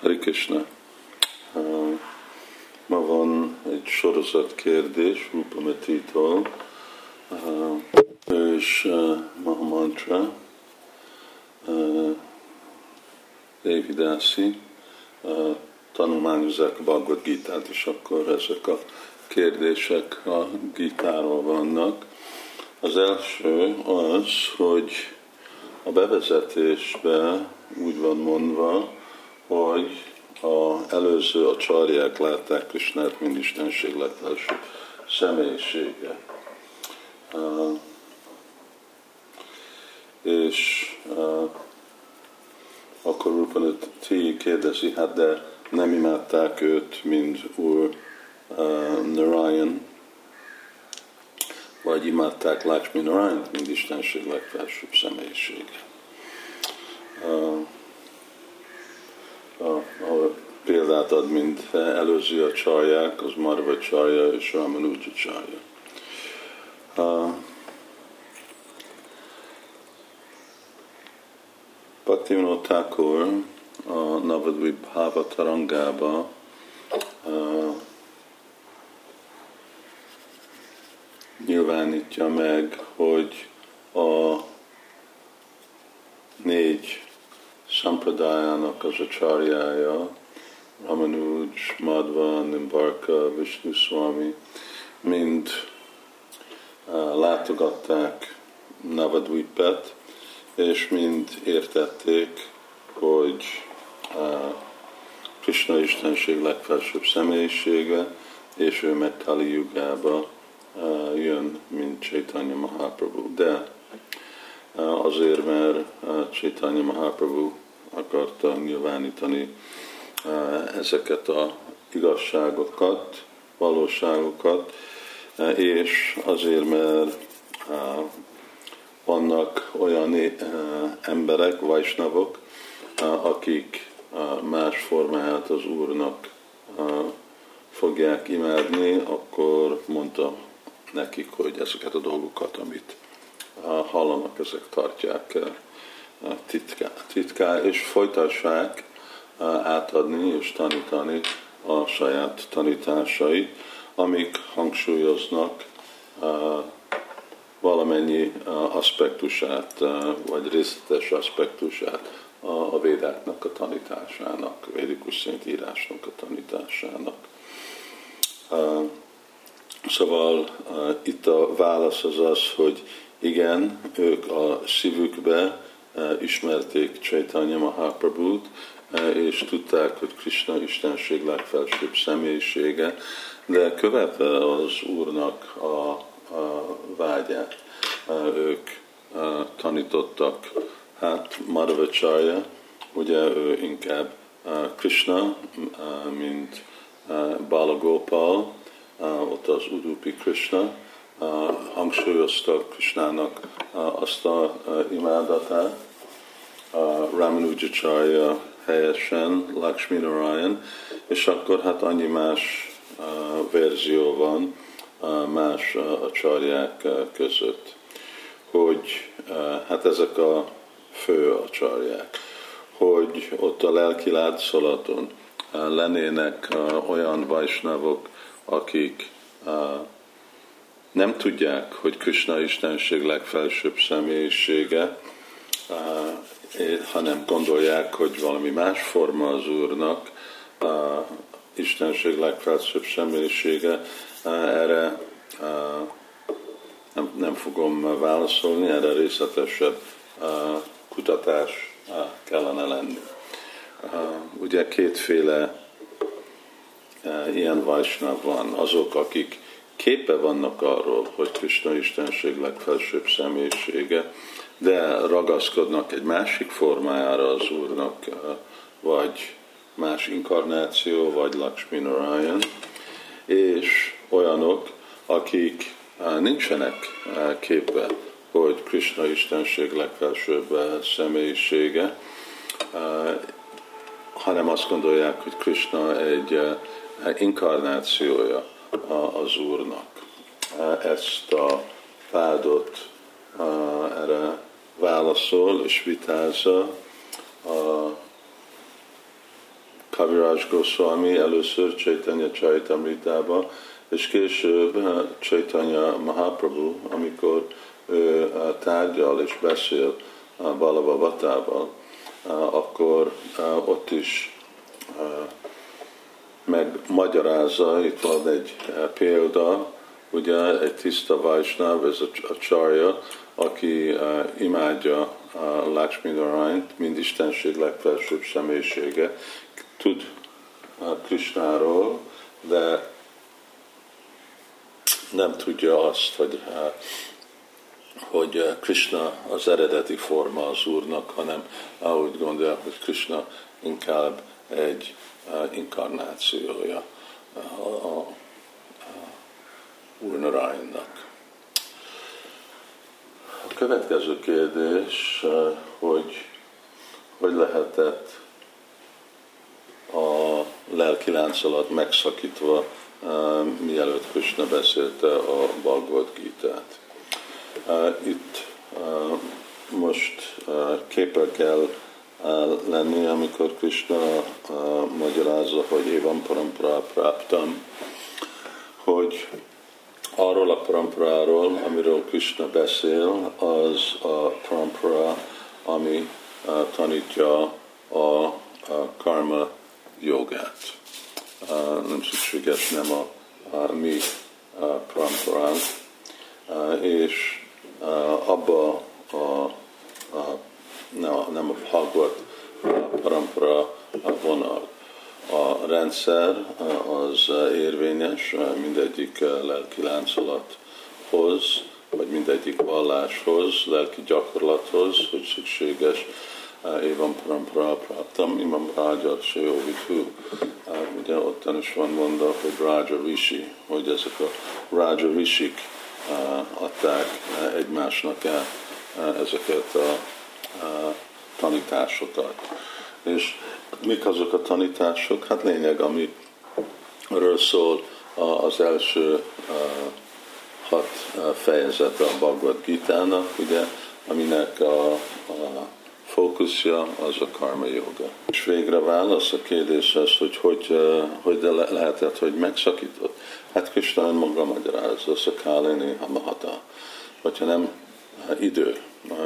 Hari Krishna. Ma van egy sorozat kérdés Rupametitól, és Mahamantra, Devidászi, tanulmányozzák a Bhagavad Gita-t, és akkor ezek a kérdések a gitáról vannak. Az első az, hogy a bevezetésben úgy van mondva, hogy a előző a csarják látták Krisnát, mint Istenség legfelsőbb személyisége. Uh, és uh, akkor Rupanati kérdezi, hát de nem imádták őt, mint úr uh, Narayan, vagy imádták Lakshmi Narayan, mint Istenség legfelsőbb személyisége. Uh, ahol példát ad, mint előző a csarják, az Marva csarja és Ramanuja csarja. Uh, Bhaktivinoda Thakur a Navadvip Bhava Tarangába nyilvánítja meg, hogy a négy Sampradájának az a csarjája, Ramanuj, Madhva, Nimbarka, Vishnu Swami, mind uh, látogatták Navadvipet, és mind értették, hogy uh, Krishna Istenség legfelsőbb személyisége, és ő meg Kali Yugába uh, jön, mint Chaitanya Mahaprabhu. De azért, mert Chaitanya Mahaprabhu akarta nyilvánítani ezeket a igazságokat, valóságokat, és azért, mert vannak olyan emberek, vajsnavok, akik más formáját az Úrnak fogják imádni, akkor mondta nekik, hogy ezeket a dolgokat, amit hallanak, ezek tartják titká, titká, és folytassák átadni és tanítani a saját tanításait, amik hangsúlyoznak valamennyi aspektusát, vagy részletes aspektusát a védáknak a tanításának, védikus szentírásnak a tanításának. Szóval itt a válasz az az, hogy igen, ők a szívükbe ismerték Chaitanya Mahaprabhu-t, eh, és tudták, hogy Krishna Istenség legfelsőbb személyisége, de követve az Úrnak a, a vágyát, eh, ők tanítottak, hát Madhavacharya, ugye ő inkább Krishna, mint Balagopal, ott az Udupi Krishna, hangsúlyozta Krishnának azt a imádatát, Ramanujacharya helyesen, Lakshmi Narayan, és akkor hát annyi más verzió van más a csarják között, hogy hát ezek a fő a csarják, hogy ott a lelki látszolaton lennének olyan vajsnavok, akik nem tudják, hogy Krishna Istenség legfelsőbb személyisége, hanem gondolják, hogy valami más forma az Úrnak, Istenség legfelsőbb személyisége, erre nem, nem fogom válaszolni, erre részletesebb kutatás kellene lenni. Ugye kétféle ilyen vajsnav van, azok, akik képe vannak arról, hogy Krishna Istenség legfelsőbb személyisége, de ragaszkodnak egy másik formájára az Úrnak, vagy más inkarnáció, vagy Lakshmi Narayan, és olyanok, akik nincsenek képbe, hogy Krishna Istenség legfelsőbb személyisége, hanem azt gondolják, hogy Krishna egy inkarnációja az Úrnak. Ezt a vádot erre válaszol és vitázza a Kaviraj Goswami először Chaitanya Chaitamritába, és később Chaitanya Mahaprabhu, amikor ő tárgyal és beszél Balavavatával, akkor ott is megmagyarázza, itt van egy példa, ugye egy tiszta Vajsnav, ez a csarja, aki imádja Lakshmi Narayan-t, mind Istenség legfelsőbb személyisége, tud Krishnáról, de nem tudja azt, hogy, hogy Krishna az eredeti forma az Úrnak, hanem ahogy gondolja, hogy Krishna inkább egy inkarnációja a, a, a Úr Narayannak. A következő kérdés, hogy hogy lehetett a lelki láncolat megszakítva, mielőtt Krishna beszélte a Bhagavad Gita-t. Itt most képel kell lenni, amikor Krishna magyarázza, hogy évan parampra práptam, hogy amiről Krishna beszél, az a parampra, ami tanítja a, karma jogát. Nem szükséges nem a, a mi paramparánk, és abba a, a, nem a Bhagavad parampara vonal a rendszer az érvényes mindegyik lelki láncolathoz, vagy mindegyik valláshoz, lelki gyakorlathoz, hogy szükséges Évam Parampara Praptam, Imam Raja Seo Vithu. Ugye ottan is van mondva, hogy Raja Rishi, hogy ezek a Raja Rishik adták egymásnak el ezeket a tanításokat. És mik azok a tanítások? Hát lényeg, amiről szól az első hat fejezet a Bhagavad Gita-nak, ugye, aminek a, a fókuszja az a karma joga. És végre válasz a kérdéshez, hogy hogy, hogy de lehetett, hogy megszakított. Hát Krishna maga magyarázza, a kálini hamahata, hogyha nem idő,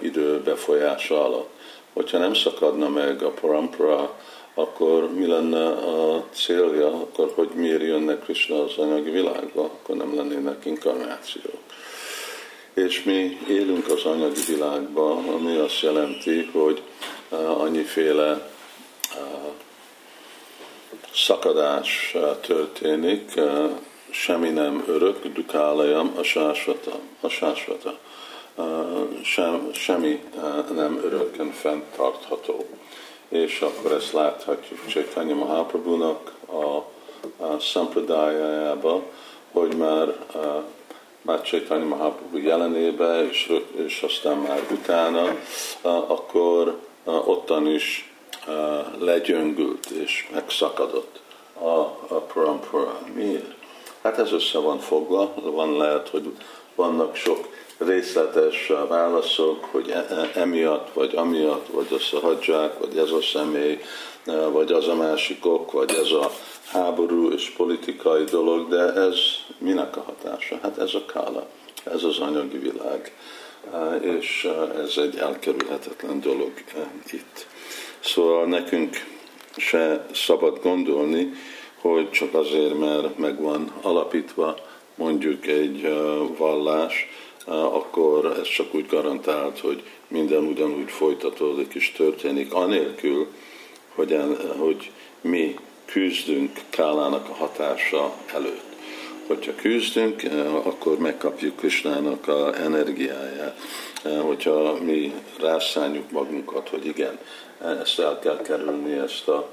idő befolyása alatt, hogyha nem szakadna meg a parampara, akkor mi lenne a célja, akkor hogy miért jönnek Krishna az anyagi világba, akkor nem lennének inkarnációk. És mi élünk az anyagi világban, ami azt jelenti, hogy annyiféle szakadás történik, semmi nem örök, dukálajam, a sásvata, a sásvata. Sem, semmi nem örökön fenntartható és akkor ezt láthatjuk Chaitanya Mahaprabhu-nak a, a szampradájájába, hogy már, a, már Chaitanya Mahaprabhu jelenébe, és, és aztán már utána, a, akkor a, ottan is a, legyöngült és megszakadott a, a parampara. Miért? Hát ez össze van fogva, van lehet, hogy vannak sok részletes válaszok, hogy e, e, emiatt, vagy amiatt, vagy az a hadzsák, vagy ez a személy, e, vagy az a másik ok, vagy ez a háború és politikai dolog, de ez minek a hatása? Hát ez a kála, ez az anyagi világ, és ez egy elkerülhetetlen dolog itt. Szóval nekünk se szabad gondolni, hogy csak azért, mert meg van alapítva mondjuk egy vallás, akkor ez csak úgy garantált, hogy minden ugyanúgy folytatódik és történik, anélkül, hogy, hogy mi küzdünk Kálának a hatása előtt. Hogyha küzdünk, akkor megkapjuk Krisnának a energiáját. Hogyha mi rászálljuk magunkat, hogy igen, ezt el kell kerülni, ezt a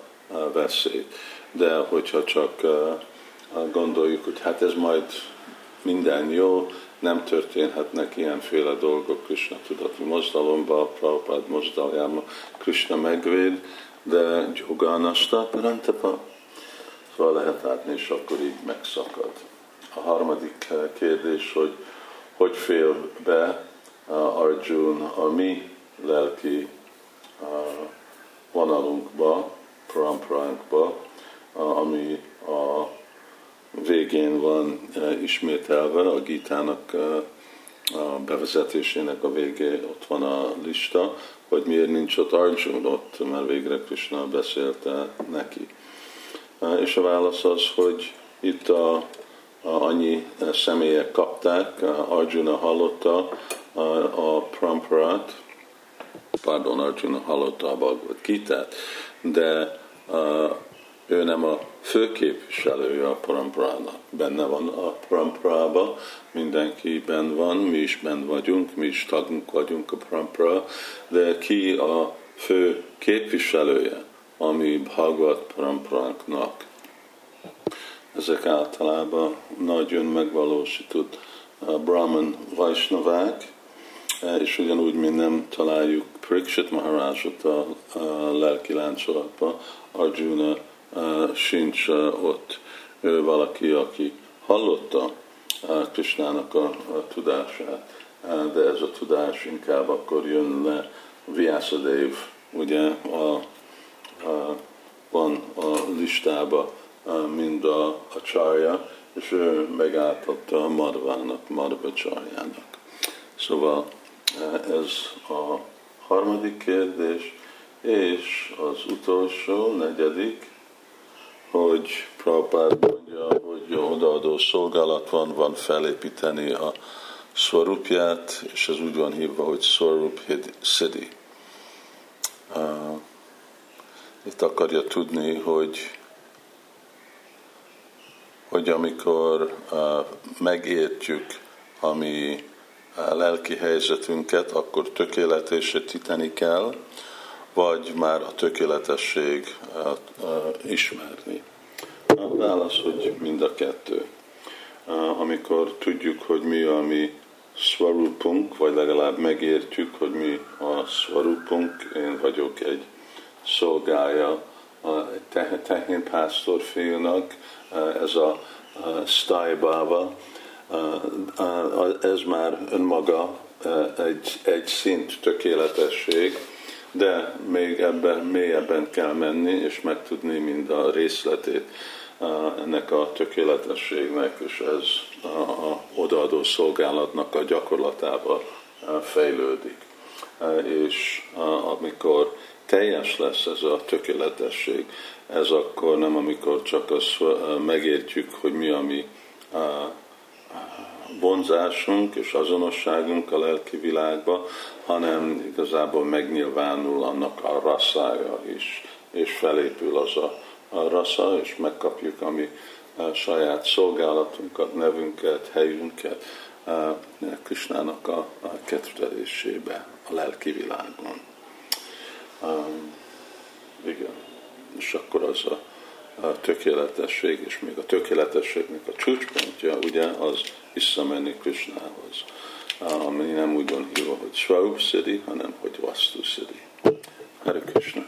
veszélyt. De hogyha csak gondoljuk, hogy hát ez majd minden jó, nem történhetnek ilyenféle dolgok Krishna tudati mozdalomba, Prabhupád mozdaljában Krishna megvéd, de Gyoganasta Parantapa, szóval lehet látni, és akkor így megszakad. A harmadik kérdés, hogy hogy fél be Arjun a mi lelki vonalunkba, parampránkba, ami a végén van ismételve, a Gitának a bevezetésének a végé ott van a lista, hogy miért nincs ott Arjun ott, mert végre Krishna beszélte neki. És a válasz az, hogy itt a, a annyi személyek kapták, Arjuna hallotta a, a Pramparát, pardon, Arjuna hallotta a Bhagavad Gita-t, de a, ő nem a főképviselője a paramprának. Benne van a paramprában, mindenki benne van, mi is benne vagyunk, mi is tagunk vagyunk a parampra, de ki a fő képviselője, ami Bhagavad parampránknak. Ezek általában nagyon megvalósított Brahman Vaisnavák, és ugyanúgy, mint nem találjuk Prikshit Maharajot a, lelki láncolatban, Arjuna sincs ott. Ő valaki, aki hallotta Krisnának a, tudását, de ez a tudás inkább akkor jön le Vyászadév, ugye a, a, van a listába mind a, a csarja, és ő megáltatta a marvának, marva csarjának. Szóval ez a harmadik kérdés, és az utolsó, negyedik, hogy Prabhupád mondja, hogy odaadó szolgálat van, van felépíteni a szorupját, és ez úgy van hívva, hogy Swarup Siddhi. Uh, itt akarja tudni, hogy hogy amikor uh, megértjük a mi uh, lelki helyzetünket, akkor tökéletesíteni kell, vagy már a tökéletesség ismerni? A válasz, hogy mind a kettő. Amikor tudjuk, hogy mi a mi szvarupunk, vagy legalább megértjük, hogy mi a szvarupunk, én vagyok egy szolgája egy tehén pásztorfiúnak, ez a Stajbáva, ez már önmaga egy, egy szint tökéletesség, de még ebben mélyebben kell menni, és megtudni mind a részletét ennek a tökéletességnek, és ez a, a odaadó szolgálatnak a gyakorlatával fejlődik. És amikor teljes lesz ez a tökéletesség, ez akkor nem amikor csak azt megértjük, hogy mi a mi vonzásunk és azonosságunk a lelki világba, hanem igazából megnyilvánul annak a rasszája is, és felépül az a, a rassza, és megkapjuk a mi a saját szolgálatunkat, nevünket, helyünket Krisnának a, a kettelésébe a lelki világon. Um, igen, és akkor az a, a tökéletesség, és még a tökéletességnek a csúcspontja, ugye, az visszamenni Krishnához ami nem úgy van hívva, hogy Swarup Siddhi, hanem hogy Vastu Siddhi. Hare Krishna.